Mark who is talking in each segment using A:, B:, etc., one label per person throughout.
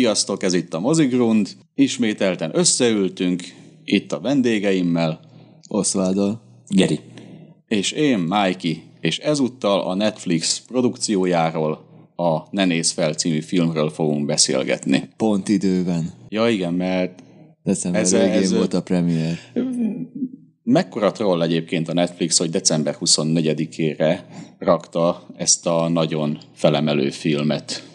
A: Sziasztok, ez itt a Mozigrund. Ismételten összeültünk, itt a vendégeimmel,
B: Oszváldal.
C: Geri.
A: és én, Mikey, és ezúttal a Netflix produkciójáról, a Ne nézz fel című filmről fogunk beszélgetni.
B: Pont időben.
A: Ja igen, mert
B: December
A: Ez-
B: ez, végén
A: ez-
B: volt a premier.
A: mekkora troll egyébként a Netflix, hogy december 24-ére rakta ezt a nagyon felemelő filmet.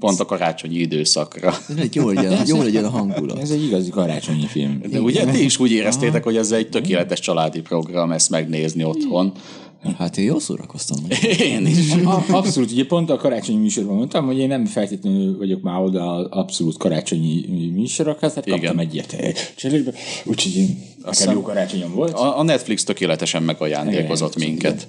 A: Pont a karácsonyi időszakra.
B: Ez jó legyen, jó legyen a hangulat.
C: Ez egy igazi karácsonyi film.
A: De ugye ti is úgy éreztétek, hogy ez egy tökéletes családi program ezt megnézni otthon.
B: Hát én jól szórakoztam.
A: Én is.
C: Abszolút, ugye pont a karácsonyi műsorban mondtam, hogy én nem feltétlenül vagyok már oda az abszolút karácsonyi műsorokhoz, tehát kaptam
A: Igen.
C: egy ilyet eh, cserébe, úgyhogy én, nekem jó karácsonyom volt.
A: A, a Netflix tökéletesen megajándékozott minket.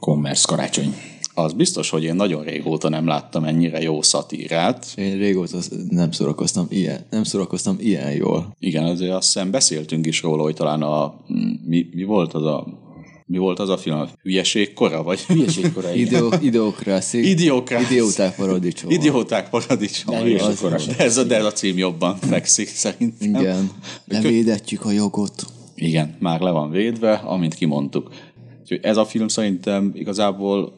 C: Commerce karácsony.
A: Az biztos, hogy én nagyon régóta nem láttam ennyire jó szatírát.
B: Én régóta nem szórakoztam ilyen, nem szórakoztam ilyen jól.
A: Igen, azért azt hiszem beszéltünk is róla, hogy talán a... Mi, mi volt az a... Mi volt az a film? Hülyeség kora, vagy?
C: Hülyeségkora, igen.
B: Ideo, idiokraszi.
A: Idiokraszi.
B: Idióták paradicsom.
A: Idióták paradicsom.
C: Hülyeség kora.
A: De ez a, de ez a cím jobban fekszik szerintem.
B: Igen. Levédetjük a jogot.
A: Igen, már le van védve, amint kimondtuk. Úgyhogy ez a film szerintem igazából,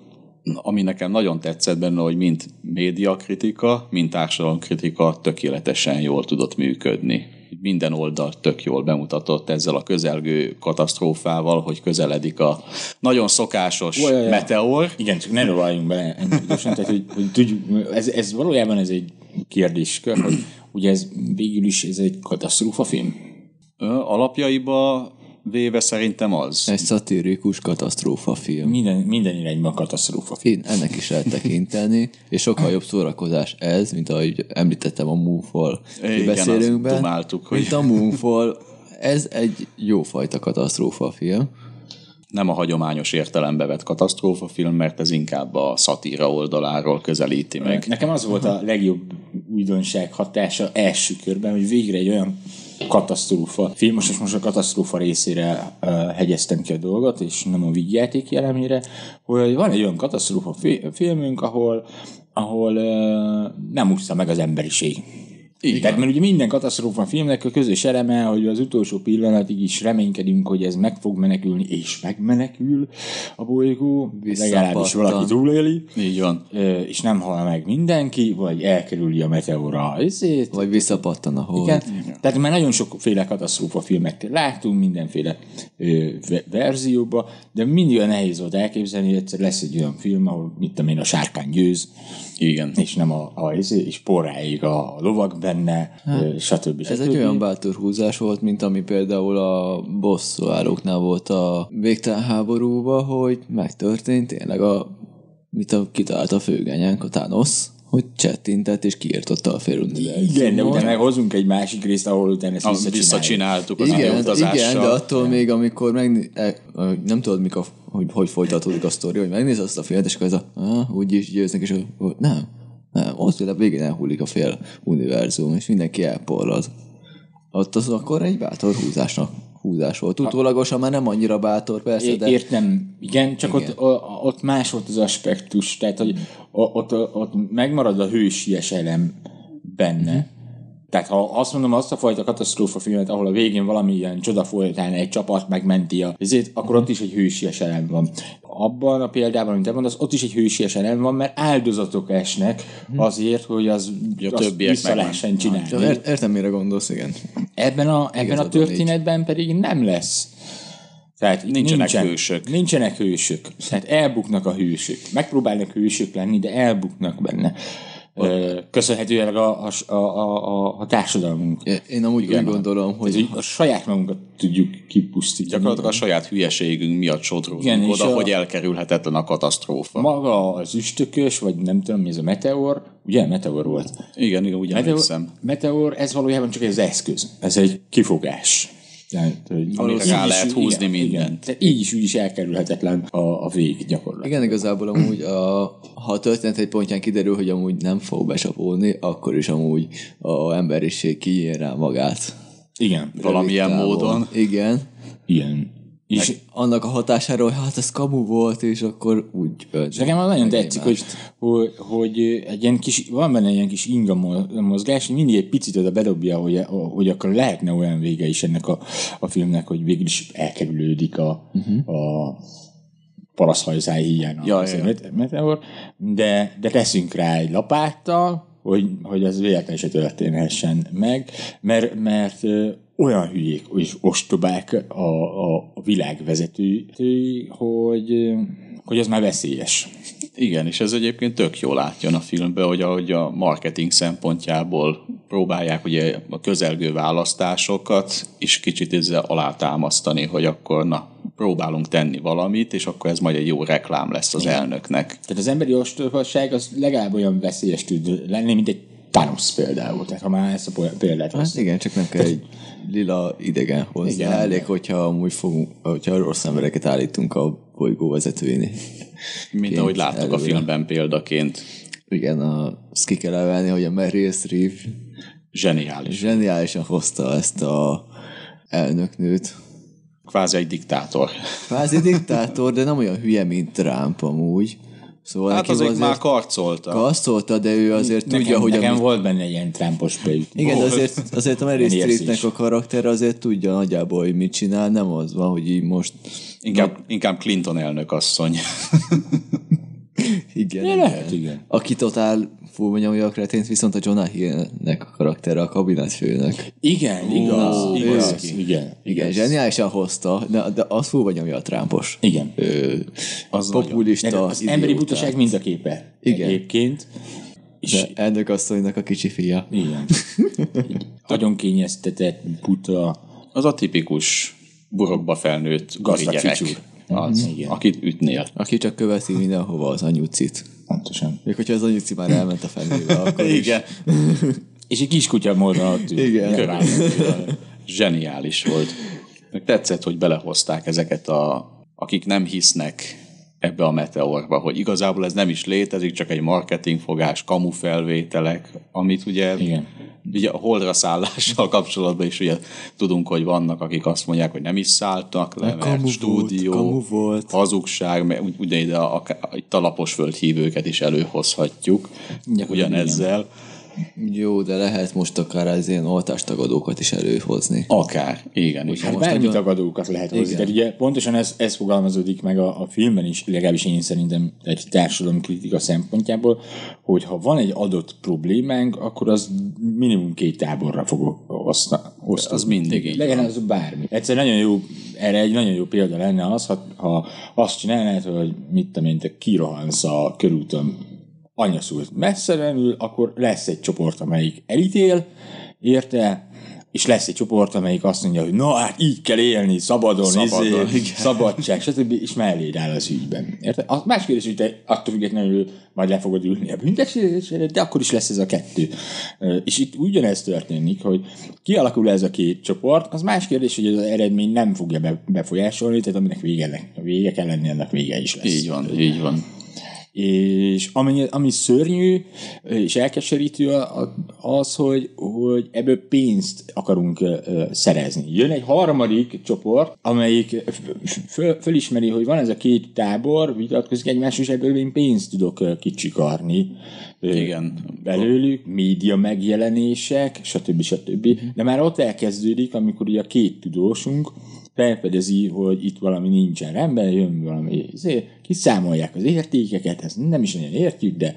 A: ami nekem nagyon tetszett benne, hogy mind médiakritika, mind társadalomkritika tökéletesen jól tudott működni. Minden oldal tök jól bemutatott ezzel a közelgő katasztrófával, hogy közeledik a nagyon szokásos
C: Olyan, olyan.
A: meteor.
C: Igen, csak ne rovaljunk bele tehát hogy, hogy tudjuk, ez, ez valójában ez egy kérdéskör, hogy ugye ez végül is ez egy katasztrófa film.
A: Alapjaiba véve szerintem az.
B: Egy szatirikus katasztrófa film.
C: Minden, minden irányban katasztrófa film.
B: Én ennek is lehet tekinteni, és sokkal jobb szórakozás ez, mint ahogy említettem a Moonfall
A: azt dumáltuk, hogy-
B: Mint a Moonfall, ez egy jófajta katasztrófa film.
A: nem a hagyományos értelembe vett katasztrófafilm, mert ez inkább a szatíra oldaláról közelíti meg.
C: Nekem az volt a legjobb újdonság hatása első körben, hogy végre egy olyan katasztrófa film, most, most a katasztrófa részére uh, hegyeztem ki a dolgot, és nem a vígjáték jellemére, hogy van egy olyan katasztrófa fi- filmünk, ahol, ahol uh, nem úszta meg az emberiség.
A: Igen.
C: Tehát mert ugye minden katasztrófa filmnek a közös eleme, hogy az utolsó pillanatig is reménykedünk, hogy ez meg fog menekülni, és megmenekül a bolygó, legalábbis valaki túléli
A: Így van.
C: és nem hal meg mindenki, vagy elkerüli a meteora ezért.
B: Vagy visszapattan a hold.
C: Igen. Tehát már nagyon sokféle katasztrófa filmet láttunk, mindenféle ö, ve- verzióba, de mindig olyan nehéz volt elképzelni, hogy egyszer lesz egy olyan film, ahol mit tudom én, a sárkány győz,
A: Igen.
C: és nem a, a és porráig a lovak benne, ö, stb.
B: Ez
C: stb.
B: egy olyan bátor húzás volt, mint ami például a bosszúállóknál volt a végtelen háborúban, hogy megtörtént tényleg a, mit a, kitalált a főgenyánk, a Thanos, hogy csettintett és kiirtotta a féluniverzumot.
C: Igen, de utána hozunk egy másik részt, ahol utána ezt
A: A,
C: visszacsináljuk.
A: visszacsináltuk az
B: Igen, igen, de attól még, amikor megné... e, nem tudod, mik a, hogy, hogy folytatódik a sztori, hogy megnézed azt a filmet, és akkor ez a, ah, úgy is győznek, és akkor, nem, nem, ott a végén elhullik a fél univerzum, és mindenki elporlad. Ott az akkor egy bátor húzásnak húzás volt. Utólagosan már nem annyira bátor, persze,
C: É-
B: de
C: Értem, igen, csak
B: Igen.
C: Ott, ott más volt az aspektus, tehát hogy o- ott, ott megmarad a hősies elem benne.
B: Mhm.
C: Tehát ha azt mondom, azt a fajta katasztrófa filmet, ahol a végén valami ilyen csoda folytán egy csapat megmenti a ezért, akkor ott is egy hősies elem van. Abban a példában, amit te mondasz, ott is egy hősies elem van, mert áldozatok esnek
B: Mhm.
C: azért, hogy az,
A: a
C: azt
A: többiek
C: vissza lehessen csinálni.
B: Ja, ért, értem, mire gondolsz, igen.
C: Ebben a, ebben a
B: Igazad van,
C: történetben pedig nem lesz. Tehát
A: Nincsenek
C: nincsen,
A: hősök.
C: Nincsenek hősök. Tehát elbuknak a hősök. Megpróbálnak hősök lenni, de elbuknak benne. Ö, Köszönhetően a, a, a, a, a társadalmunk.
B: Én amúgy úgy gondolom,
C: Ez,
B: hogy
C: hogy a saját magunkat tudjuk kipusztítani.
A: Gyakorlatilag a saját hülyeségünk miatt sodródunk
C: Igen, és
A: oda,
C: a-
A: hogy elkerülhetetlen a katasztrófa.
C: Maga az üstökös, vagy nem tudom mi ez a meteor, ugye meteor volt.
A: Igen, igen, úgy
C: Meteor, meteor, ez valójában csak egy eszköz. Ez egy kifogás. Tehát, hogy
A: Amire rá lehet húzni
C: igen,
A: mindent.
C: Igen. Tehát így is úgy is elkerülhetetlen a, a vég gyakorlatilag.
B: Igen, igazából amúgy, a, ha a történet egy pontján kiderül, hogy amúgy nem fog becsapódni, akkor is amúgy a emberiség kinyír rá magát.
C: Igen.
A: Valamilyen
B: távon.
A: módon.
B: Igen.
C: Igen. És
B: Annak a hatásáról, hogy hát ez kamu volt, és akkor úgy.
C: És nekem az nagyon
B: meg
C: tetszik, hogy, hogy, hogy egy ilyen kis, van benne ilyen kis inga mo- mozgás, hogy mindig egy picit oda bedobja, hogy, hogy akkor lehetne olyan vége is ennek a, a filmnek, hogy végül is elkerülődik a, uh-huh. a paraszhajzáj hiány
A: Ja, ja.
C: de, de teszünk rá egy lapáttal, hogy, hogy ez véletlenül se történhessen meg, mert, mert olyan hülyék és ostobák a, a, a világ vezetői, hogy, hogy az már veszélyes.
A: Igen, és ez egyébként tök jól átjön a filmbe, hogy ahogy a marketing szempontjából próbálják ugye a közelgő választásokat is kicsit ezzel alátámasztani, hogy akkor na, próbálunk tenni valamit, és akkor ez majd egy jó reklám lesz az elnöknek.
C: Tehát az emberi ostobaság az legalább olyan veszélyes tud lenni, mint egy Thanos például. Tehát ha már ezt a példát
B: Hát
C: vesz.
B: igen, csak nem kell egy lila idegen hozzá.
C: Igen.
B: Elég, hogyha amúgy fogunk, hogyha rossz embereket állítunk a bolygó vezetőjénél.
A: Mint ahogy láttuk a
B: előre.
A: filmben példaként.
B: Igen, a, azt ki kell emelni, hogy a Meryl Streep
A: Zseniális.
B: zseniálisan hozta ezt a elnöknőt.
A: Kvázi egy diktátor.
B: Kvázi diktátor, de nem olyan hülye, mint Trump amúgy. Szóval
A: Hát
B: neki
A: azért már karcolta.
B: kasztolta, de ő azért
C: Nekem,
B: tudja, hogy
C: nekem
B: amit
C: volt benne egy ilyen Trumpos például.
B: Igen, de azért, azért a
C: érzés.
B: Streepnek a karakter azért tudja nagyjából, hogy mit csinál, nem az van, hogy így most
A: Inkább, inkább Clinton elnök asszony.
B: igen, igen.
C: lehet, igen.
B: Aki totál fúlmonyomja a kretént, viszont a Jonah Hill-nek a karaktere a kabinetfőnök.
C: Igen, igaz,
B: ő
C: igaz,
B: az.
C: igen,
B: Igen, zseniálisan hozta, de, de az fúlmonyomja a Trumpos.
C: igen.
B: Ö,
A: Az
B: populista
C: De az emberi butaság mind a képe.
B: Igen.
C: Egyébként. És
B: De elnök asszonynak a kicsi fia.
C: igen. Nagyon kényeztetett, buta,
A: Az a tipikus burokba felnőtt
C: Gazdag
A: gyerek. Az,
C: Igen.
A: akit ütnél.
B: Aki csak követi mindenhova az anyucit.
C: Pontosan.
B: Még hogyha az anyuci már elment a fenébe, akkor is.
A: Igen.
C: És egy kis kutya módon ott ül.
B: Igen.
C: Körán.
A: Zseniális volt. Meg tetszett, hogy belehozták ezeket a, akik nem hisznek ebbe a meteorba, hogy igazából ez nem is létezik, csak egy marketingfogás, kamufelvételek, amit ugye,
C: Igen.
A: ugye a holdra szállással kapcsolatban is ugye tudunk, hogy vannak, akik azt mondják, hogy nem is szálltak le, mert
B: kamu volt,
A: stúdió,
B: kamu volt.
A: hazugság, mert ugy- ugye ide a, a, itt a lapos földhívőket is előhozhatjuk
C: Gyakorlatilag
A: ugyanezzel.
B: Jó, de lehet most akár az ilyen oltástagadókat is előhozni.
A: Akár, igen. igen.
C: Hát
B: most
C: bármi
B: nagyon-
C: tagadókat lehet hozni.
B: Igen.
C: Tehát ugye pontosan ez, ez fogalmazódik meg a, a filmben is, legalábbis én szerintem egy társadalom kritika szempontjából, hogy ha van egy adott problémánk, akkor az minimum két táborra fog oszta, osztani.
A: Az mindig így
C: Legyen az bármi. Egyszer nagyon jó, erre egy nagyon jó példa lenne az, ha, ha azt csinálnád, hogy mit tudom én, te kirohansz a körúton anyaszult messzelenül, akkor lesz egy csoport, amelyik elítél, érte, és lesz egy csoport, amelyik azt mondja, hogy na hát így kell élni, szabadon,
A: Szabadon,
C: izé,
A: igen.
C: szabadság, stb. és melléd áll az ügyben. Érte? A más kérdés, hogy te attól függetlenül majd le fogod ülni a büntetésre, de akkor is lesz ez a kettő. És itt ugyanez történik, hogy kialakul ez a két csoport, az más kérdés, hogy az eredmény nem fogja be- befolyásolni, tehát aminek vége, vége kell lenni, annak vége is lesz.
A: Így van, így van.
C: És ami, ami szörnyű és elkeserítő az, hogy, hogy ebből pénzt akarunk szerezni. Jön egy harmadik csoport, amelyik föl, fölismeri, hogy van ez a két tábor, vitatkozik egymás, és ebből én pénzt tudok kicsikarni.
A: Igen.
C: belőlük, média megjelenések, stb. stb. De már ott elkezdődik, amikor ugye a két tudósunk felfedezi, hogy itt valami nincsen rendben, jön valami, izé, kiszámolják az értékeket, ezt nem is nagyon értjük, de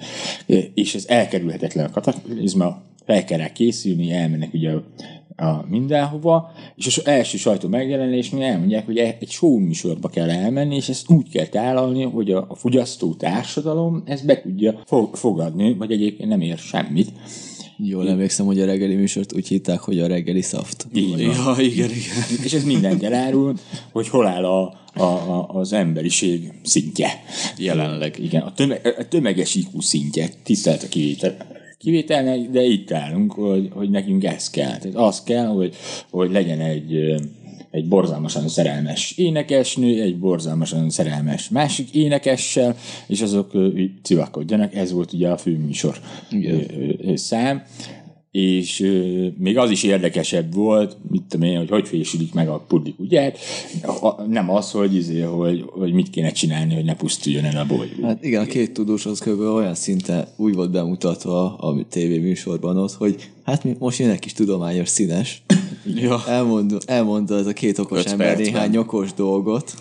C: és ez elkerülhetetlen a kataklizma, fel kell rá készülni, elmennek ugye a, mindenhova, és az első sajtó megjelenésnél elmondják, hogy egy show műsorba kell elmenni, és ezt úgy kell tálalni, hogy a, a fogyasztó társadalom ezt be tudja fo- fogadni, vagy egyébként nem ér semmit.
B: Jól emlékszem, hogy a reggeli műsort úgy hitták, hogy a reggeli szaft.
C: Így.
A: Ja, igen, igen.
C: És ez mindent elárul, hogy hol áll a, a, a, az emberiség szintje.
A: Jelenleg.
C: Igen, a, töme, a tömeges IQ szintje, tisztelt a kivétel, kivételnek, de itt állunk, hogy, hogy nekünk ez kell. Tehát az kell, hogy, hogy legyen egy, egy borzalmasan szerelmes énekesnő, egy borzalmasan szerelmes másik énekessel, és azok civakodjanak. Ez volt ugye a főműsor ö, ö, ö, szám. És még az is érdekesebb volt, mit tudom én, hogy hogy fésülik meg a pudlik, ugye? A, nem az, hogy, izé, hogy, hogy mit kéne csinálni, hogy ne pusztuljon el a bolygó.
B: Hát igen, a két tudós az kb. olyan szinten úgy volt bemutatva a tévéműsorban ott, hogy hát mi most jön egy kis tudományos színes.
A: Ja.
B: Elmond, elmondta ez a két okos
A: Öt
B: ember
A: percben.
B: néhány okos dolgot.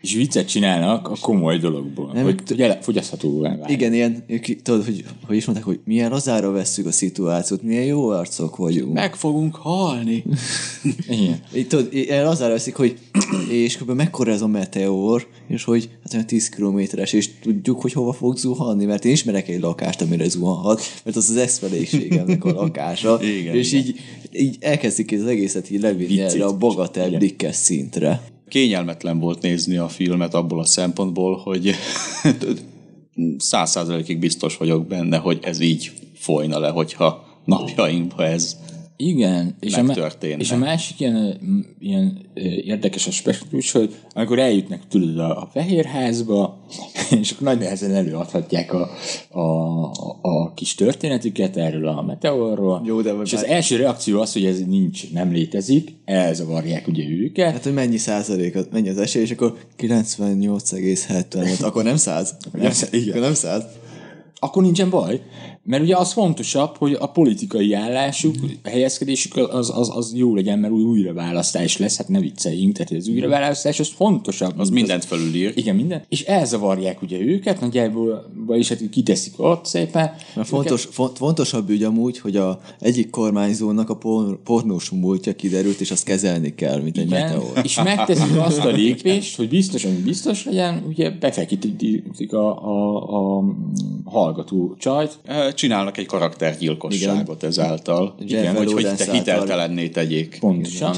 C: És viccet csinálnak a komoly dologból, nem, hogy, hogy ele- fogyaszthatóvá válik.
B: Igen, ilyen, tudod, hogy, hogy is mondták, hogy milyen rozára vesszük a szituációt, milyen jó arcok vagyunk.
A: Meg fogunk halni.
C: Igen.
B: Így tudod, azzal veszik, hogy és kb. mekkora ez a meteor, és hogy hát olyan 10 kilométeres, és tudjuk, hogy hova fog zuhanni, mert én ismerek egy lakást, amire zuhanhat, mert az az ex-feleségemnek a lakása,
A: Igen,
B: és
A: igen.
B: így, így elkezdik az egészet így levinni erre a bagatel
C: Igen.
B: blikkes szintre.
A: Kényelmetlen volt nézni a filmet abból a szempontból, hogy száz százalékig biztos vagyok benne, hogy ez így folyna le, hogyha napjainkban ez
C: Igen, és a, és a másik ilyen, ilyen érdekes aspektus, hogy amikor eljutnak tudod a, a Fehérházba, és akkor nagy nehezen előadhatják a, a, a, a kis történetüket erről a meteorról.
B: Jó, de
C: és
B: már-
C: az első reakció az, hogy ez nincs, nem létezik, elzavarják ugye őket.
B: Hát, hogy mennyi százalék, mennyi az esély, és akkor 98,75, akkor nem 100?
C: Nem száz, igen.
B: Akkor nem 100?
C: Akkor nincsen baj. Mert ugye az fontosabb, hogy a politikai állásuk, a helyezkedésük az, az, az jó legyen, mert új újraválasztás lesz, hát ne vicceljünk, tehát az újraválasztás az fontosabb.
A: az mindent fölülír.
C: Igen, minden. És elzavarják ugye őket, nagyjából, vagyis hát kiteszik ott szépen.
B: Mert fontos, font, fontosabb ügy amúgy, hogy a egyik kormányzónak a por, pornós múltja kiderült, és azt kezelni kell, mint egy meteor.
C: és megteszik azt a lépést, hogy biztos, hogy biztos legyen, ugye befekítik a, a, a hallgató csajt,
A: Csinálnak egy karaktergyilkosságot ezáltal.
B: Jennifer
A: Igen, hogy, hogy te hiteltelenné tegyék.
C: pontosan.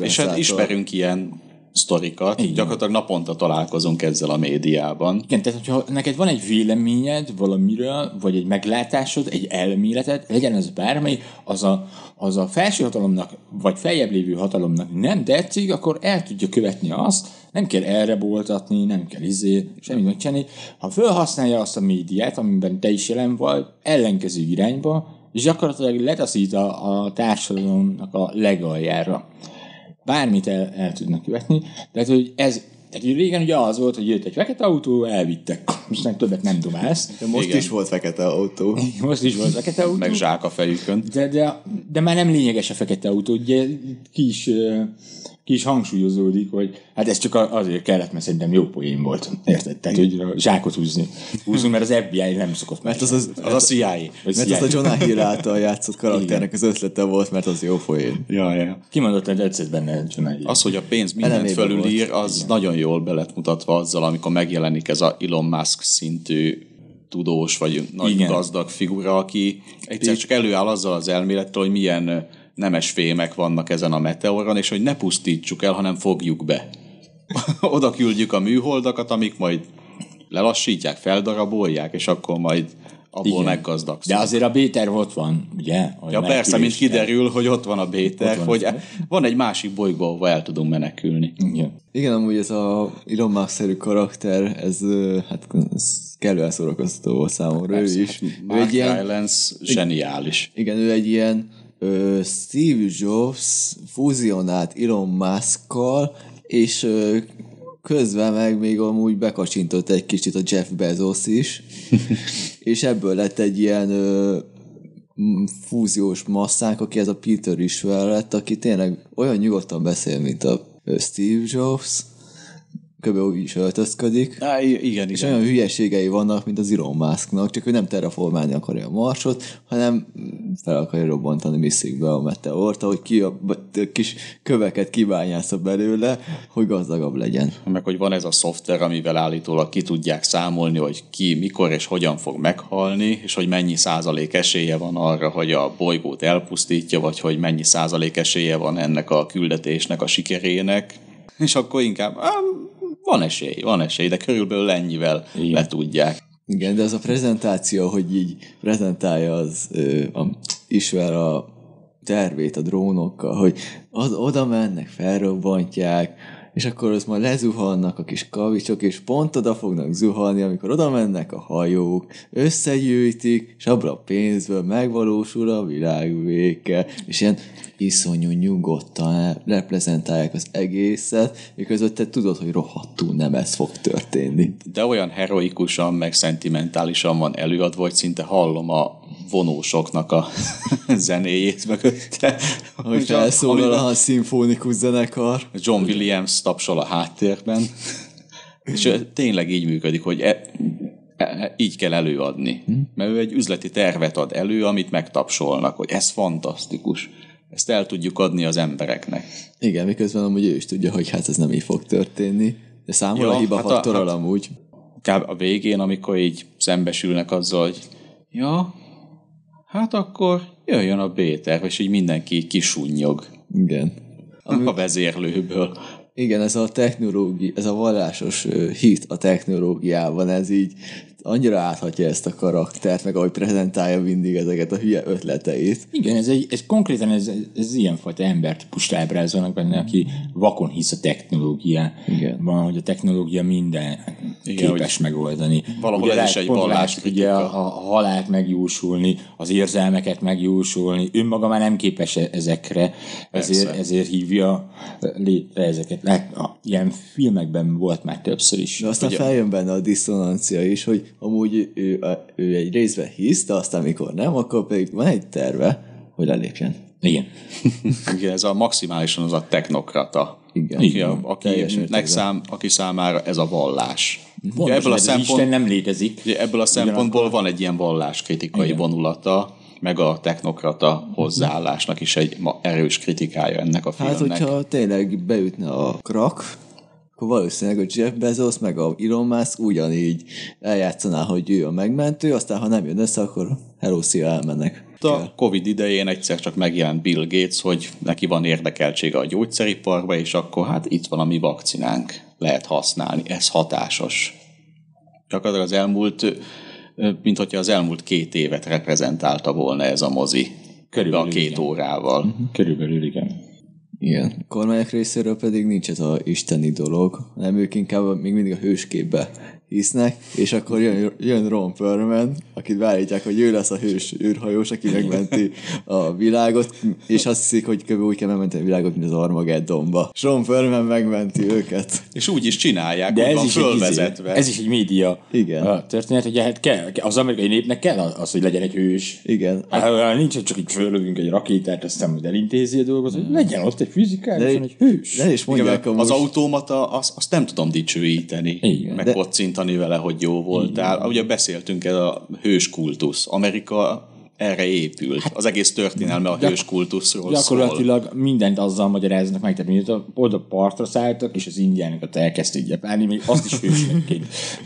A: És hát ismerünk ilyen sztorikat. Igen. Gyakorlatilag naponta találkozunk ezzel a médiában.
C: Igen, tehát hogyha neked van egy véleményed valamiről, vagy egy meglátásod, egy elméleted, legyen ez bármely, az a, az a felső hatalomnak, vagy feljebb lévő hatalomnak nem tetszik, akkor el tudja követni azt, nem kell erre boltatni, nem kell izé, semmit megcsinálni. Ha felhasználja azt a médiát, amiben te is jelen vagy, ellenkező irányba, és gyakorlatilag letaszít a, a társadalomnak a legaljára bármit el, el tudnak követni. Tehát, hogy ez, tehát hogy régen ugye az volt, hogy jött egy fekete autó, elvittek. Most nem többet nem dumálsz.
B: De most
A: Igen.
B: is volt fekete autó.
C: Most is volt fekete autó.
A: Meg zsák a fejükön.
C: De, de, de már nem lényeges a fekete autó, ugye ki is, ö, ki is hangsúlyozódik, hogy hát ez csak azért kellett, mert szerintem jó poén volt. Érted? Tehát, hogy a zsákot húzni. Húzunk, mert az FBI nem szokott
B: Mert az, az,
A: Az a CIA.
B: Mert az a
C: CIA.
B: Jonah Hill által játszott karakternek az ötlete volt, mert az jó poén.
A: Ja, ja.
C: Kimondottan tetszett benne John Hill.
A: Az, hogy a pénz mindent fölülír, az nagyon jól be lett mutatva azzal, amikor megjelenik ez a Elon Musk szintű tudós, vagy nagy
C: Igen.
A: Gazdag figura, aki egyszer csak előáll azzal az elmélettel, hogy milyen nemes fémek vannak ezen a meteoron, és hogy ne pusztítsuk el, hanem fogjuk be. Oda küldjük a műholdakat, amik majd lelassítják, feldarabolják, és akkor majd abból
C: Igen.
A: meggazdagszik.
C: De azért a B-terv ott van, ugye? Hogy
A: Ja persze, mint kiderül, hogy ott van a Béter,
C: van
A: hogy
C: az-
A: van egy másik bolygó, ahova el tudunk menekülni.
C: Igen.
B: Igen, amúgy ez a Elon Musk-szerű karakter, ez, hát, ez kellően szórakoztató volt számomra, ő is. Ő
A: Mark
B: egy ilyen,
A: Rylance zseniális.
B: igen, ő egy ilyen ö, Steve Jobs fúzionált Elon Musk-kal, és ö, közben meg még amúgy bekacsintott egy kicsit a Jeff Bezos is, és ebből lett egy ilyen ö, fúziós masszánk, aki ez a Peter is lett, aki tényleg olyan nyugodtan beszél, mint a Steve Jobs, kb. úgy is öltözködik,
A: Á, i- igen,
B: és
A: igen.
B: olyan hülyeségei vannak, mint az Elon Musknak, csak ő nem terraformálni akarja a marsot, hanem fel akarja robbantani misszikbe a meteort, ahogy ki a, a kis köveket kibányásza belőle, hogy gazdagabb legyen.
A: Meg hogy van ez a szoftver, amivel állítólag ki tudják számolni, hogy ki, mikor és hogyan fog meghalni, és hogy mennyi százalék esélye van arra, hogy a bolygót elpusztítja, vagy hogy mennyi százalék esélye van ennek a küldetésnek a sikerének. És akkor inkább ám, van esély, van esély, de körülbelül ennyivel Igen. le tudják.
B: Igen, de az a prezentáció, hogy így prezentálja az ö, a, ismer a tervét a drónokkal, hogy az, oda mennek, felrobbantják, és akkor ott majd lezuhannak a kis kavicsok, és pont oda fognak zuhanni, amikor oda mennek a hajók, összegyűjtik, és abra a pénzből megvalósul a világ vége, és ilyen iszonyú nyugodtan reprezentálják az egészet, miközben te tudod, hogy rohadtul nem ez fog történni.
A: De olyan heroikusan, meg szentimentálisan van előadva, hogy szinte hallom a vonósoknak a zenéjét mögötte.
B: Hogy felszólal a szimfonikus zenekar.
A: John Williams tapsol a háttérben. És tényleg így működik, hogy e, e, így kell előadni. Mert ő egy üzleti tervet ad elő, amit megtapsolnak, hogy ez fantasztikus. Ezt el tudjuk adni az embereknek.
B: Igen, miközben amúgy ő is tudja, hogy hát ez nem így fog történni. De számol
A: Ja,
B: a hiba
A: hát a-
B: faktorral
A: hát-
B: amúgy.
A: Kb. a végén, amikor így szembesülnek azzal, hogy ja, hát akkor jöjjön a B-terv, és így mindenki kisunnyog
B: Igen.
A: a vezérlőből.
B: Igen, ez a technológia, ez a vallásos hit a technológiában, ez így annyira áthatja ezt a karaktert, meg ahogy prezentálja mindig ezeket a hülye ötleteit.
C: Igen, ez, egy, ez konkrétan ez, ez ilyenfajta embertípust ábrázolnak benne, aki vakon hisz a technológiában, hogy a technológia minden
A: Igen,
C: képes megoldani.
A: valahol ez is egy
C: látjuk Ugye a, a halált megjósolni, az érzelmeket megjósolni, önmaga már nem képes e- ezekre, ezért, ezért hívja létre ezeket. Lát, a, ilyen filmekben volt már többször is.
B: De aztán
C: Ugye-
B: feljön benne a diszonancia is, hogy amúgy ő, ő egy részben hisz, de aztán mikor nem, akkor pedig van egy terve, hogy lelépjen.
C: Igen.
A: Ugye ez a maximálisan az a technokrata.
B: Igen.
A: Aki,
B: Igen.
A: a,
B: Teljes
A: akinek
B: mértékben.
A: szám, aki számára ez a vallás. Ugye
C: Pontosan,
A: ebből, a szempont,
C: Isten nem létezik.
A: ugye ebből a szempontból van egy ilyen valláskritikai
C: Igen.
A: vonulata, meg a technokrata hozzáállásnak is egy erős kritikája ennek a
B: Hát,
A: filmnek.
B: hogyha tényleg beütne a krak, akkor valószínűleg a Jeff Bezos meg a Elon Musk ugyanígy eljátszaná, hogy ő a megmentő, aztán ha nem jön össze, akkor hello, szia, elmennek.
A: A Covid idején egyszer csak megjelent Bill Gates, hogy neki van érdekeltsége a gyógyszeriparba, és akkor hát itt van a mi vakcinánk, lehet használni, ez hatásos. Gyakorlatilag az elmúlt, mint hogyha az elmúlt két évet reprezentálta volna ez a mozi.
C: Körülbelül
A: a két
C: igen.
A: órával.
C: Körülbelül igen.
B: Igen. A kormányok részéről pedig nincs ez a isteni dolog, hanem ők inkább még mindig a hősképbe hisznek, és akkor jön, jön Ron Perlman, akit beállítják, hogy ő lesz a hős űrhajós, aki megmenti a világot, és azt hiszik, hogy kb. úgy kell megmenteni a világot, mint az Armageddonba. És Ron Perlman megmenti őket.
A: És úgy is csinálják,
C: De
A: hogy
C: ez
A: van
C: is, egy,
A: fölvezetve.
C: izé, ez is egy média
B: Igen.
C: a történet, hogy hát kell, az amerikai népnek kell az, hogy legyen egy hős.
B: Igen.
C: Hát, nincs, hogy csak így fölövünk egy rakétát, aztán majd elintézi a dolgot, hogy legyen ott egy fizikálisan
B: De-
C: egy hős.
B: De is mondják
A: Igen, az automata, azt, azt nem tudom dicsőíteni,
C: Igen,
A: meg
B: de-
A: kocintani vele, hogy jó voltál. Ugye beszéltünk, ez a hős kultusz. Amerika erre épült. Az egész történelme a hős kultuszról szól.
C: Gyakorlatilag mindent azzal magyaráznak meg, tehát mint oda partra szálltak, és az indiánokat elkezdték gyepálni, még azt is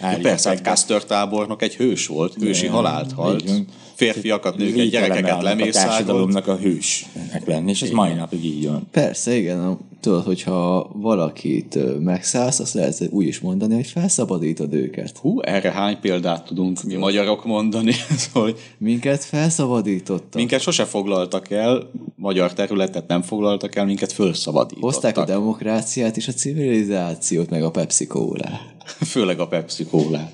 C: állították
A: Persze, hát. Custer tábornok egy hős volt, hősi halált halt.
C: Így.
A: Férfiakat, nőket, gyerekeket
C: annak a társadalomnak a hősnek lenni, és ez mai napig így van.
B: Persze, igen, tudod, hogyha valakit megszállsz, azt lehet úgy is mondani, hogy felszabadítod őket.
A: Hú, erre hány példát tudunk mi magyarok mondani, hogy
B: Minket felszabadítottak.
A: minket sose foglaltak el, magyar területet nem foglaltak el, minket felszabadítottak.
B: Hozták a demokráciát és a civilizációt, meg a Pepsi cola
A: Főleg a Pepsi Cola.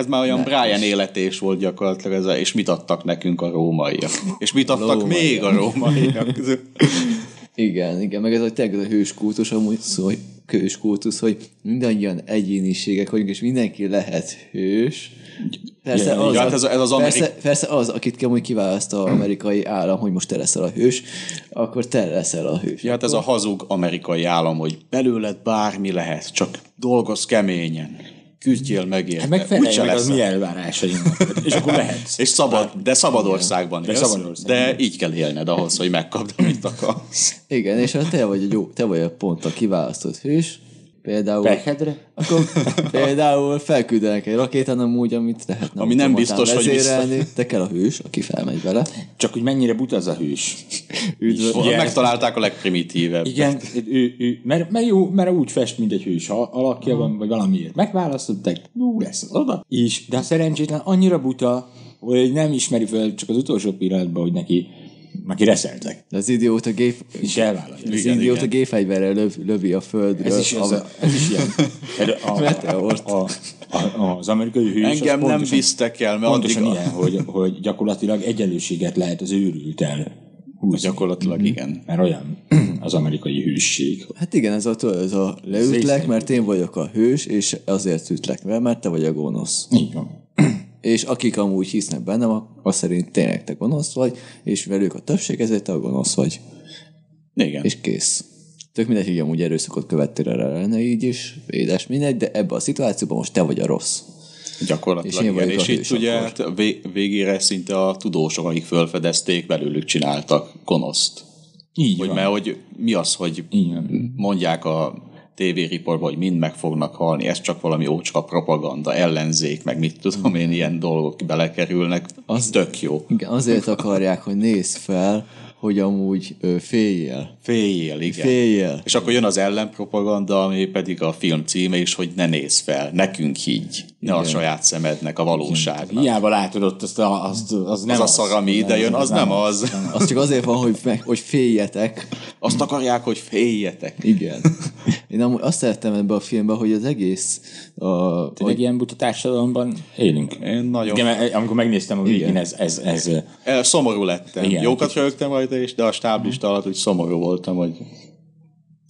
A: Ez már olyan Brian életés volt gyakorlatilag, ez a, és mit adtak nekünk a rómaiak. És mit adtak
B: Rómaiak.
A: még a rómaiak.
B: Igen, igen, meg ez a tényleg ez a hős kultus, amúgy szó, hogy hős kultusz, hogy mindannyian egyéniségek vagyunk, és mindenki lehet hős. Persze,
A: Igen,
B: az,
A: hát ez- ez az amerik-
B: persze, persze az, akit ki amúgy kiválaszt az amerikai állam, hogy most te leszel a hős, akkor te leszel a hős.
A: Ja, hát ez a hazug amerikai állam, hogy belőled bármi lehet, csak dolgozz keményen, küzdjél meg érte.
C: Hát meg felelj meg az mi elvárásainknak. És akkor lehetsz.
A: És szabad, de szabad országban
C: De
A: élsz,
C: szabad országban.
A: de így kell élned ahhoz, hogy megkapd, amit akarsz.
B: Igen, és te vagy, a jó, te vagy a pont a kiválasztott hős, például,
C: Pechedre?
B: akkor például felküldenek egy rakétán amúgy, amit lehetne
A: Ami nem biztos, hogy
B: vezérelni. Te kell a hős, aki felmegy vele.
C: Csak hogy mennyire buta az a hős.
B: Üdv-
C: Igen.
A: Megtalálták a legprimitívebb.
C: Igen, ő, ő, mert, mert, jó, mert úgy fest, mint egy hős ha- alakja van, vagy valamiért. Megválasztották, jó lesz az oda. És, de a szerencsétlen annyira buta, hogy nem ismeri fel csak az utolsó pillanatban, hogy neki aki reszeltek.
B: De az idióta gép...
C: És elvállalja.
B: Az
A: Igen,
B: idióta gépfegyverrel löv, lövi a földről.
C: Ez is, a, ez is ilyen. A,
B: Meteort.
C: a, a, az amerikai hős
A: Engem nem visztek el, mert
C: Pontosan
A: addig a...
C: ilyen, hogy, hogy gyakorlatilag egyenlőséget lehet az őrült el húzni.
A: Gyakorlatilag igen.
C: Mert olyan az amerikai hősség.
B: Hát igen, ez a, ez a leütlek, mert én vagyok a hős, és azért ütlek mert te vagy a gonosz.
C: Így van.
B: És akik amúgy hisznek bennem, az szerint tényleg te gonosz vagy, és velük a többség, ezért te gonosz vagy.
A: Igen.
B: És kész. Tök mindegy, hogy amúgy erőszakot követtél el ellene így is, édes mindegy, de ebben a szituációban most te vagy a rossz.
A: Gyakorlatilag
B: És
A: igen. És itt ugye hát végére szinte a tudósok, akik felfedezték, belőlük csináltak gonoszt.
C: Így
A: Hogy,
C: van.
A: mert hogy mi az, hogy
C: Igen.
A: mondják a tévériportban, hogy mind meg fognak halni, ez csak valami ócska propaganda, ellenzék, meg mit tudom én, ilyen dolgok belekerülnek, az tök jó.
B: Igen, azért akarják, hogy nézd fel, hogy amúgy ö, féljél.
A: Féljél, igen.
B: Féljél.
A: És akkor jön az ellenpropaganda, ami pedig a film címe is, hogy ne nézz fel, nekünk higgy, ne a saját szemednek, a valóságnak.
C: Hiába látod ott azt, a, azt az nem
A: Az a szar, ami ide jön, az nem az.
B: Az csak azért van, hogy, meg, hogy féljetek.
A: Azt akarják, hogy féljetek.
B: Igen. Én amúgy azt szerettem ebbe a filmbe, hogy az egész a,
C: Tényleg ilyen buta társadalomban élünk.
A: Én nagyon
C: Igen, amikor megnéztem a végén,
B: Igen.
C: ez, ez, ez,
A: szomorú lettem.
C: Igen.
A: Jókat rögtem rajta is, de a stáblista alatt úgy szomorú voltam, hogy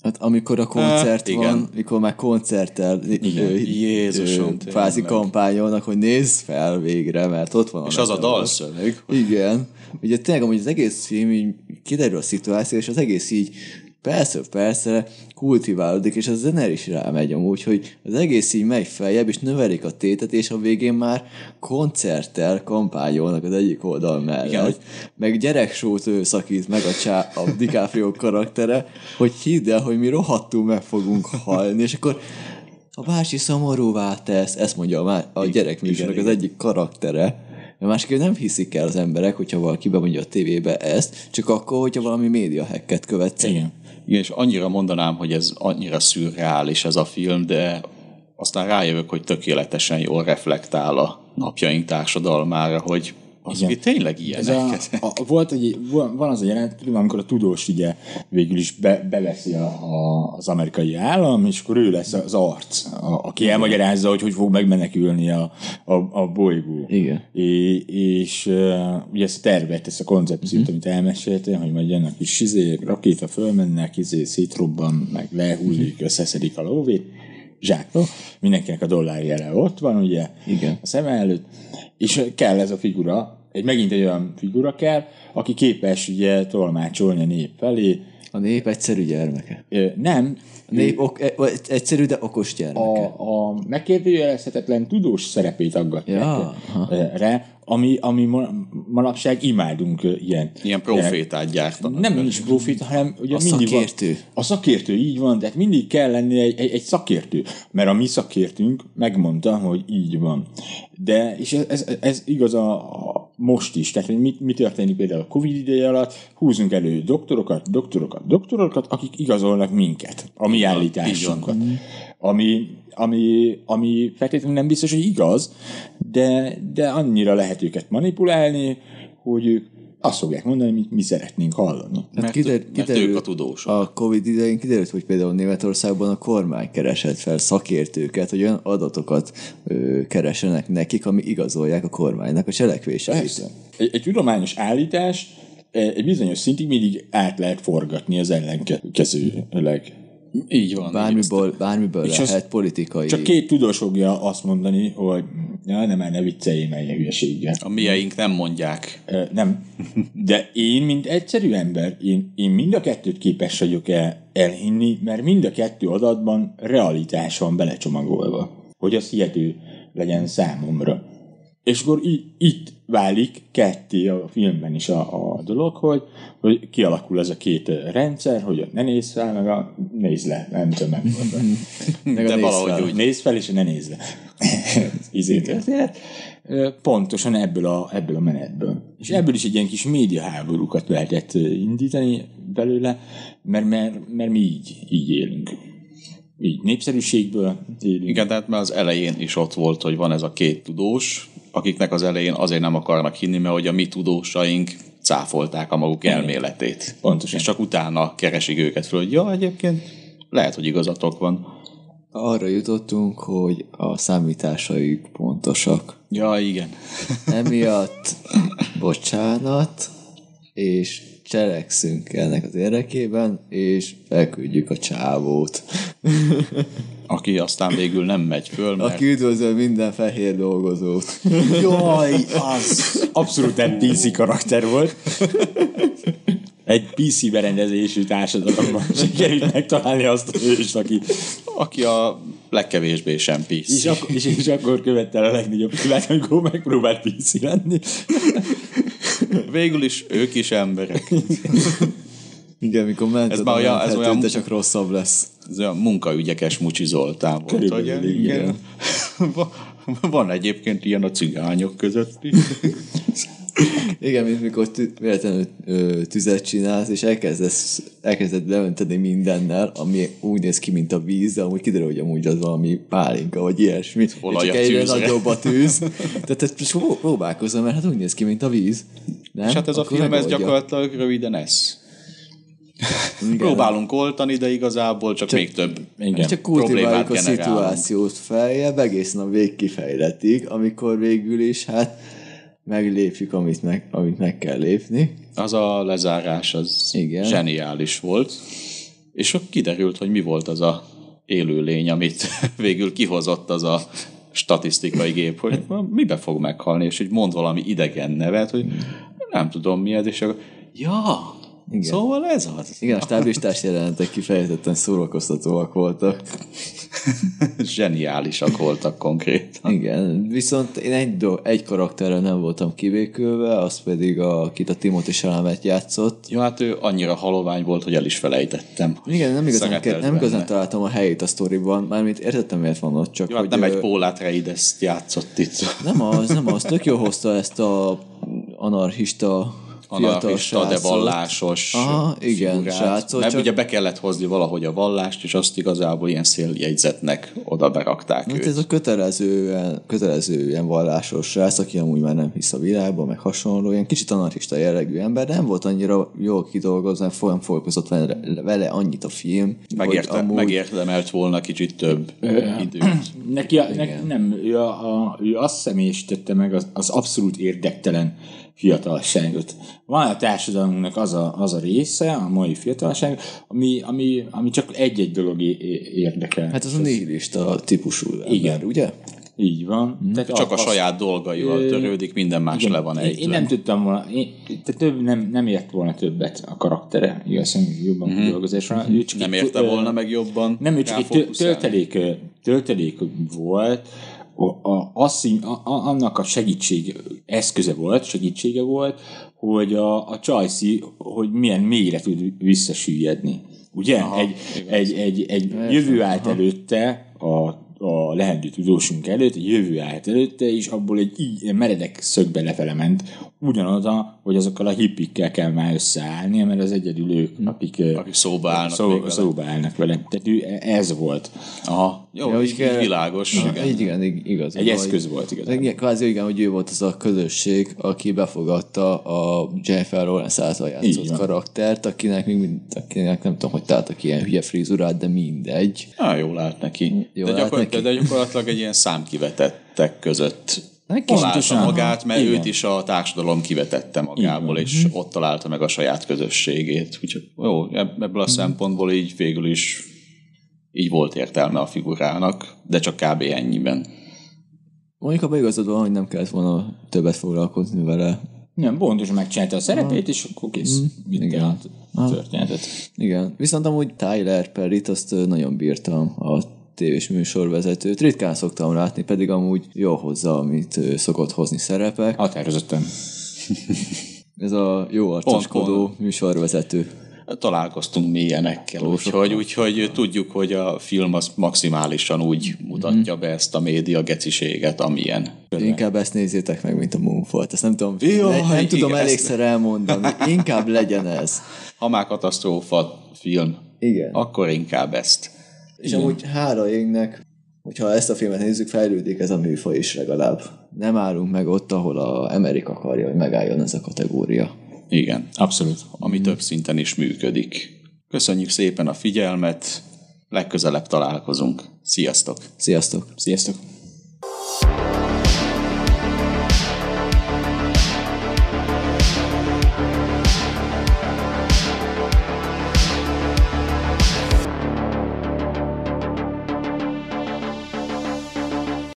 B: Hát amikor a koncert
A: Ah,
B: van,
A: igen.
B: mikor már koncerttel ö,
A: Jézusom,
B: kvázi kampányolnak, hogy nézz fel végre, mert ott van a
A: és az a dalszöveg.
B: Igen. Ugye tényleg amúgy az egész film így kiderül a szituáció, és az egész így persze, persze kultiválódik, és a zene is rámegy amúgy, hogy az egész így megy feljebb, és növelik a tétet, és a végén már koncerttel kampányolnak az egyik oldal mellett.
A: Igen,
B: Meg gyereksót ő szakít meg a, csá, a DiCaprio karaktere, hogy hidd el, hogy mi rohadtul meg fogunk halni, és akkor a bácsi szomorúvá tesz, ezt mondja a, a gyerekműsornak az egyik karaktere, mert másképp nem hiszik el az emberek, hogyha valaki bemondja a tévébe ezt, csak akkor, hogyha valami média hacket követsz.
C: igen.
A: Igen, és annyira mondanám, hogy ez annyira szürreális ez a film, de aztán rájövök, hogy tökéletesen jól reflektál a napjaink társadalmára, hogy az
C: Igen.
A: tényleg
C: Ez a, a, volt egy, van az a jelent, tudom, amikor a tudós ugye végül is be, beveszi a, a, az amerikai állam, és akkor ő lesz az arc, a, aki elmagyarázza, hogy hogy fog megmenekülni a, a, a bolygó.
B: Igen.
C: É, és uh, ugye ezt a tervet, ezt a koncepciót, amit elmeséltél, hogy majd jönnek kis izé, rakéta fölmennek, izé szétrobban, meg lehullik, összeszedik a lóvét, zsákba, mindenkinek a dollárjele ott van, ugye,
B: Igen.
C: a szem előtt, és kell ez a figura, egy megint egy olyan figura kell, aki képes ugye tolmácsolni a nép felé.
B: A nép egyszerű gyermeke.
C: Ö, Nem,
B: A nép ok, e- egyszerű, de okos gyermeke.
C: a, a megkérdőjelezhetetlen tudós szerepét aggatják
B: Ja,
C: ja, re, ami, ami ma- manapság imádunk ilyen.
A: Ilyen profétát gyártanak.
C: Nem is profita, hanem ugye
B: A
C: mindig
B: szakértő.
C: Van, a szakértő, így van, tehát mindig kell lenni egy, egy, egy szakértő, mert a mi szakértünk megmondta, hogy így van. De, és ez, ez, ez igaz a, a most is, tehát hogy mi, mi történik például a Covid ideje alatt, húzunk elő doktorokat, doktorokat, doktorokat, akik igazolnak minket, a mi állításunkat. Ami, ami, ami feltétlenül nem biztos, hogy igaz, de, de annyira lehet őket manipulálni, hogy ők azt fogják mondani, amit mi szeretnénk hallani.
B: Hát
A: Mert-
B: kider,
A: mert
B: kiderült,
A: ők a tudósok.
B: A Covid idején kiderült, hogy például Németországban a kormány keresett fel szakértőket, hogy olyan adatokat ö, keresenek nekik, ami igazolják a kormánynak a cselekvéseit.
C: Persze. Egy, egy tudományos állítás egy bizonyos szintig mindig át lehet forgatni az ellenkezőleg.
A: Így van. így
B: Bármiből, bármiből
C: És az-
B: lehet politikai...
C: Csak két tudós fogja azt mondani, hogy ja, nem, már ne vicceljél meg ilyen hülyeséggel.
A: A mieink nem mondják.
C: Ö, Nem. De én, mint egyszerű ember, én, én mind a kettőt képes vagyok el, elhinni, mert mind a kettő adatban realitás van belecsomagolva. Hogy az hihető legyen számomra. És akkor í- itt válik ketté a filmben is a, a dolog, hogy, hogy kialakul ez a két rendszer, hogy ne nézz fel, meg a nézz le, nem tudom
B: meg a
A: De
B: nézd
A: valahogy
B: fel.
A: úgy.
C: Nézz fel, és ne nézz le. Izé történet. Pontosan ebből a, ebből a menetből. És ebből is egy ilyen kis médiaháborúkat lehetett indítani belőle, mert, mert, mert mi így, így élünk. Így népszerűségből élünk.
A: Igen, tehát már az elején is ott volt, hogy van ez a két tudós, akiknek az elején azért nem akarnak hinni, mert hogy a mi tudósaink cáfolták a maguk elméletét.
C: Pontosan.
A: És csak utána keresik őket föl, hogy ja, egyébként lehet, hogy igazatok van.
B: Arra jutottunk, hogy a számításaik pontosak.
A: Ja, igen.
B: Emiatt bocsánat, és cselekszünk ennek az érdekében, és elküldjük a csávót.
A: Aki aztán végül nem megy föl, mert
B: Aki üdvözöl minden fehér dolgozót.
C: Jaj, az abszolút nem PC karakter volt. Egy PC berendezésű társadalomban sikerült megtalálni azt a hőst, aki
A: aki a legkevésbé sem
C: és,
A: PC.
C: ak- és, és akkor követte el a legnagyobb hibát, amikor megpróbált PC lenni.
A: Végül is ők is emberek.
B: Igen, mikor ment
A: Ez már olyan- ez
B: olyan, csak rosszabb lesz.
A: Ez olyan munkaügyekes Mucsi Zoltán volt.
C: Körülbelül,
A: hogy
C: igen.
A: Va- Van egyébként ilyen a cigányok között is.
B: Igen, mint mikor tü- véletlenül tüzet csinálsz, és elkezdesz, elkezded leönteni mindennel, ami úgy néz ki, mint a víz, de amúgy kiderül, hogy amúgy az valami pálinka, vagy ilyesmi. És
A: Olaj
B: csak
A: a
B: egyre nagyobb a tűz. Tehát pró- próbálkozom, mert hát úgy néz ki, mint a víz. Nem?
A: És hát ez a
B: Akkor
A: film, ez
B: megoldja.
A: gyakorlatilag röviden ez.
B: Igen.
A: Próbálunk oltani, de igazából csak, még több
C: Igen.
B: Csak kultiváljuk a szituációt feljebb egészen a végkifejletig, amikor végül is hát meglépjük, amit meg, amit meg kell lépni.
A: Az a lezárás, az
B: Igen.
A: zseniális volt. És akkor kiderült, hogy mi volt az a élőlény, amit végül kihozott az a statisztikai gép, hogy mibe fog meghalni, és hogy mond valami idegen nevet, hogy nem tudom mi ez, és akkor ja,
B: Igen.
A: szóval ez az.
B: Igen, a stáblistás jelenetek kifejezetten szórakoztatóak voltak.
A: Zseniálisak voltak konkrétan.
B: Igen, viszont én egy, do- egy karakterre nem voltam kivékülve, az pedig a, akit a Timothy Chalamet játszott.
A: Ja, hát ő annyira halovány volt, hogy el is felejtettem.
B: Igen, nem igazán, ke- nem igazán találtam a helyét a sztoriban, mármint értettem, miért van ott, csak
A: Jó, hát
B: hogy...
A: nem
B: ö,
A: egy Paul Atreides játszott itt.
B: Nem az, nem az, tök jó hozta ezt a anarchista
A: anarchista, de vallásos
B: Aha, igen,
A: figurát.
B: srácot,
A: Mert
B: csak-
A: ugye be kellett hozni valahogy a vallást, és azt igazából ilyen széljegyzetnek oda berakták
B: Hát
A: őt.
B: ez a kötelezően, kötelező ilyen vallásos srác, aki amúgy már nem hisz a világban, meg hasonló, ilyen kicsit anarchista jellegű ember, de nem volt annyira jól kidolgozva, nem folyam foglalkozott vele, annyit a film,
A: Megérte,
B: amúgy,
A: Megérdemelt volna kicsit több időt.
C: Neki, a, neki nem, ő, a, a, ő azt személyisítette meg az, az abszolút érdektelen fiatalságot. Van a társadalmunknak az a, az a része, a mai fiatalság, ami, ami, ami csak egy-egy dolog érdekel.
B: hát az a nihilista típusú ember,
C: Igen.
B: ugye?
C: Így van. Mm. Tehát
A: Csak a
C: az-
A: saját dolgaival törődik, minden más le van ejtve.
C: én nem tudtam volna, én, tehát több, nem, nem ért volna többet a karaktere, igazán jobban mm-hmm. kidolgozásra. Ő csak
A: nem
C: egy-
A: érte volna meg jobban
C: Nem, ő csak egy töltelék, töltelék volt, a, a, azt, a, a, annak a segítség eszköze volt, segítsége volt, hogy a, a Csajci, hogy milyen mélyre tud visszasüllyedni. Ugye? Aha, egy, egy, egy, egy jövő állt előtte a a lehendő tudósunk előtt, egy jövő állt előtte, és abból egy így meredek szögbe lefele ment, ugyanoda, hogy azokkal a hippikkel kell már összeállni, mert az egyedül ők, akik,
A: Akik szóba állnak
C: szó, szóba állnak vele. Tehát ő, ez volt.
A: Aha, jó,
B: Ja,
A: ja, így, így világos.
B: Na,
A: igen.
B: Így igen, ig- igaz.
C: Egy eszköz volt igazán.
B: Igen, kvázi igen, hogy ő volt az a közösség, aki befogadta a Jennifer Lawrence által játszott karaktert, akinek, még mind, akinek nem tudom, hogy találtak ilyen hülye frizurát, de mindegy.
A: Ah, jól állt neki.
B: Jól
A: de,
B: állt
A: gyakor-
B: neki.
A: de gyakorlatilag egy ilyen számkivetettek között találta magát, mert
C: Igen.
A: őt is a társadalom kivetette magából, és ott találta meg a saját közösségét. Úgyhogy jó, ebb- ebből a szempontból így végül is így volt értelme a figurának, de csak kb. ennyiben.
B: Mondjuk abban igazad van, hogy nem kellett volna többet foglalkozni vele.
C: Nem, pontosan megcsinálta a szerepét, és akkor kész. Mm,
B: igen.
C: igen. a történetet.
B: Igen. Viszont amúgy Tyler Perry-t azt nagyon bírtam a tévés műsorvezetőt. Ritkán szoktam látni, pedig amúgy jó hozza, amit szokott hozni szerepek.
C: Határozottan.
B: Ez a jó arcoskodó műsorvezető.
A: Találkoztunk mi ilyenekkel, úgyhogy, úgyhogy tudjuk, hogy a film az maximálisan úgy mutatja be ezt a média geciséget, amilyen.
B: Inkább ezt nézzétek meg, mint a Moonfall. Ezt nem tudom,
A: Jaj,
B: ne, nem tudom
A: igen,
B: elégszer elmondani. Inkább legyen ez.
A: Ha már katasztrófa film,
B: Igen.
A: akkor inkább ezt.
B: És amúgy hála égnek, hogyha ezt a filmet nézzük, fejlődik ez a műfaj is legalább. Nem állunk meg ott, ahol a Amerika akarja, hogy megálljon ez a kategória.
A: Igen.
C: Abszolút.
A: Ami több szinten is működik. Köszönjük szépen a figyelmet, legközelebb találkozunk. Sziasztok!
B: Sziasztok!
C: Sziasztok!